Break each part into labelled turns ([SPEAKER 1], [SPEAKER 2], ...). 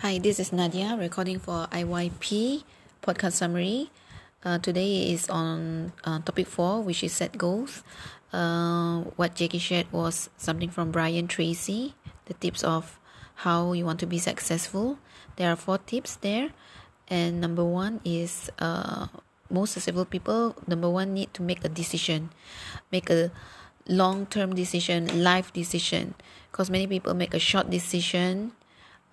[SPEAKER 1] Hi, this is Nadia recording for IYP podcast summary. Uh, today is on uh, topic four, which is set goals. Uh, what Jackie shared was something from Brian Tracy, the tips of how you want to be successful. There are four tips there, and number one is uh, most successful people. Number one need to make a decision, make a long-term decision, life decision, because many people make a short decision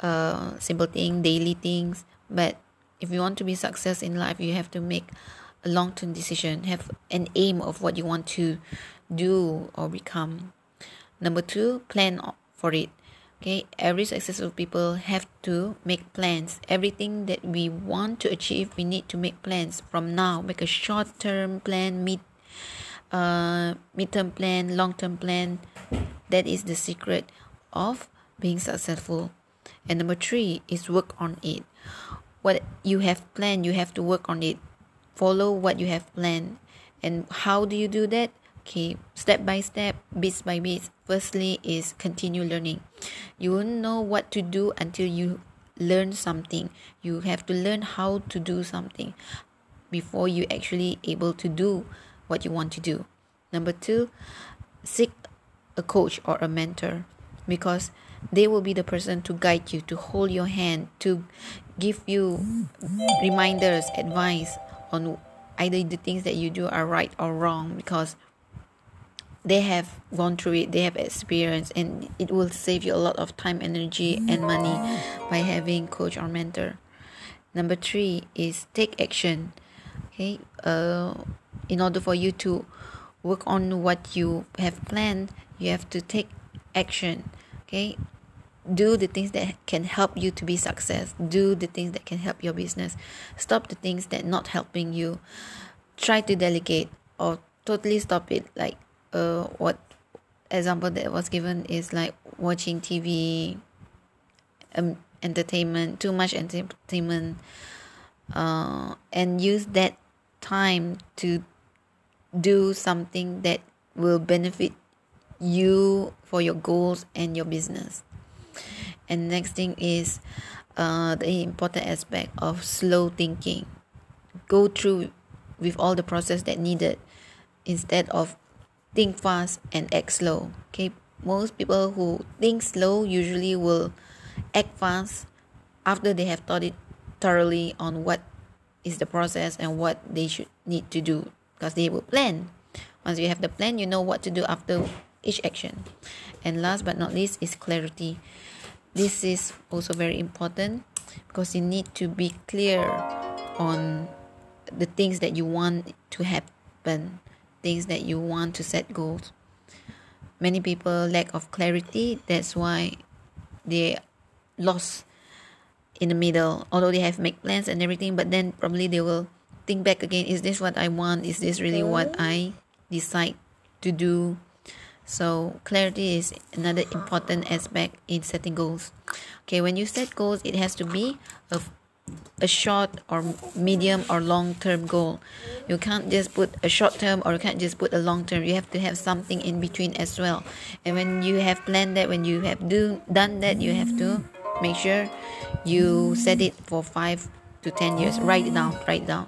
[SPEAKER 1] uh, simple thing, daily things. But if you want to be success in life, you have to make a long-term decision, have an aim of what you want to do or become. Number two, plan for it. Okay, every successful people have to make plans. Everything that we want to achieve, we need to make plans from now. Make a short-term plan, mid, uh, mid-term plan, long-term plan. That is the secret of being successful. And number three is work on it. What you have planned, you have to work on it. Follow what you have planned. And how do you do that? Okay, step by step, bit by bit. Firstly, is continue learning. You won't know what to do until you learn something. You have to learn how to do something before you actually able to do what you want to do. Number two, seek a coach or a mentor because they will be the person to guide you to hold your hand to give you reminders advice on either the things that you do are right or wrong because they have gone through it they have experience and it will save you a lot of time energy and money by having coach or mentor. Number three is take action okay? Uh, in order for you to work on what you have planned you have to take action okay? Do the things that can help you to be success. Do the things that can help your business. Stop the things that not helping you. Try to delegate or totally stop it. Like uh what example that was given is like watching tv um, entertainment too much entertainment uh and use that time to do something that will benefit you for your goals and your business. And next thing is uh, the important aspect of slow thinking. Go through with all the process that needed instead of think fast and act slow. Okay most people who think slow usually will act fast after they have thought it thoroughly on what is the process and what they should need to do because they will plan. Once you have the plan you know what to do after each action. And last but not least is clarity. This is also very important because you need to be clear on the things that you want to happen things that you want to set goals. Many people lack of clarity. That's why they lost in the middle although they have make plans and everything but then probably they will think back again is this what i want? Is this really what i decide to do so clarity is another important aspect in setting goals. Okay, when you set goals, it has to be a, a short or medium or long term goal. You can't just put a short term or you can't just put a long term. You have to have something in between as well. And when you have planned that, when you have do done that, you have to make sure you set it for five to ten years. Write it down. Write it down.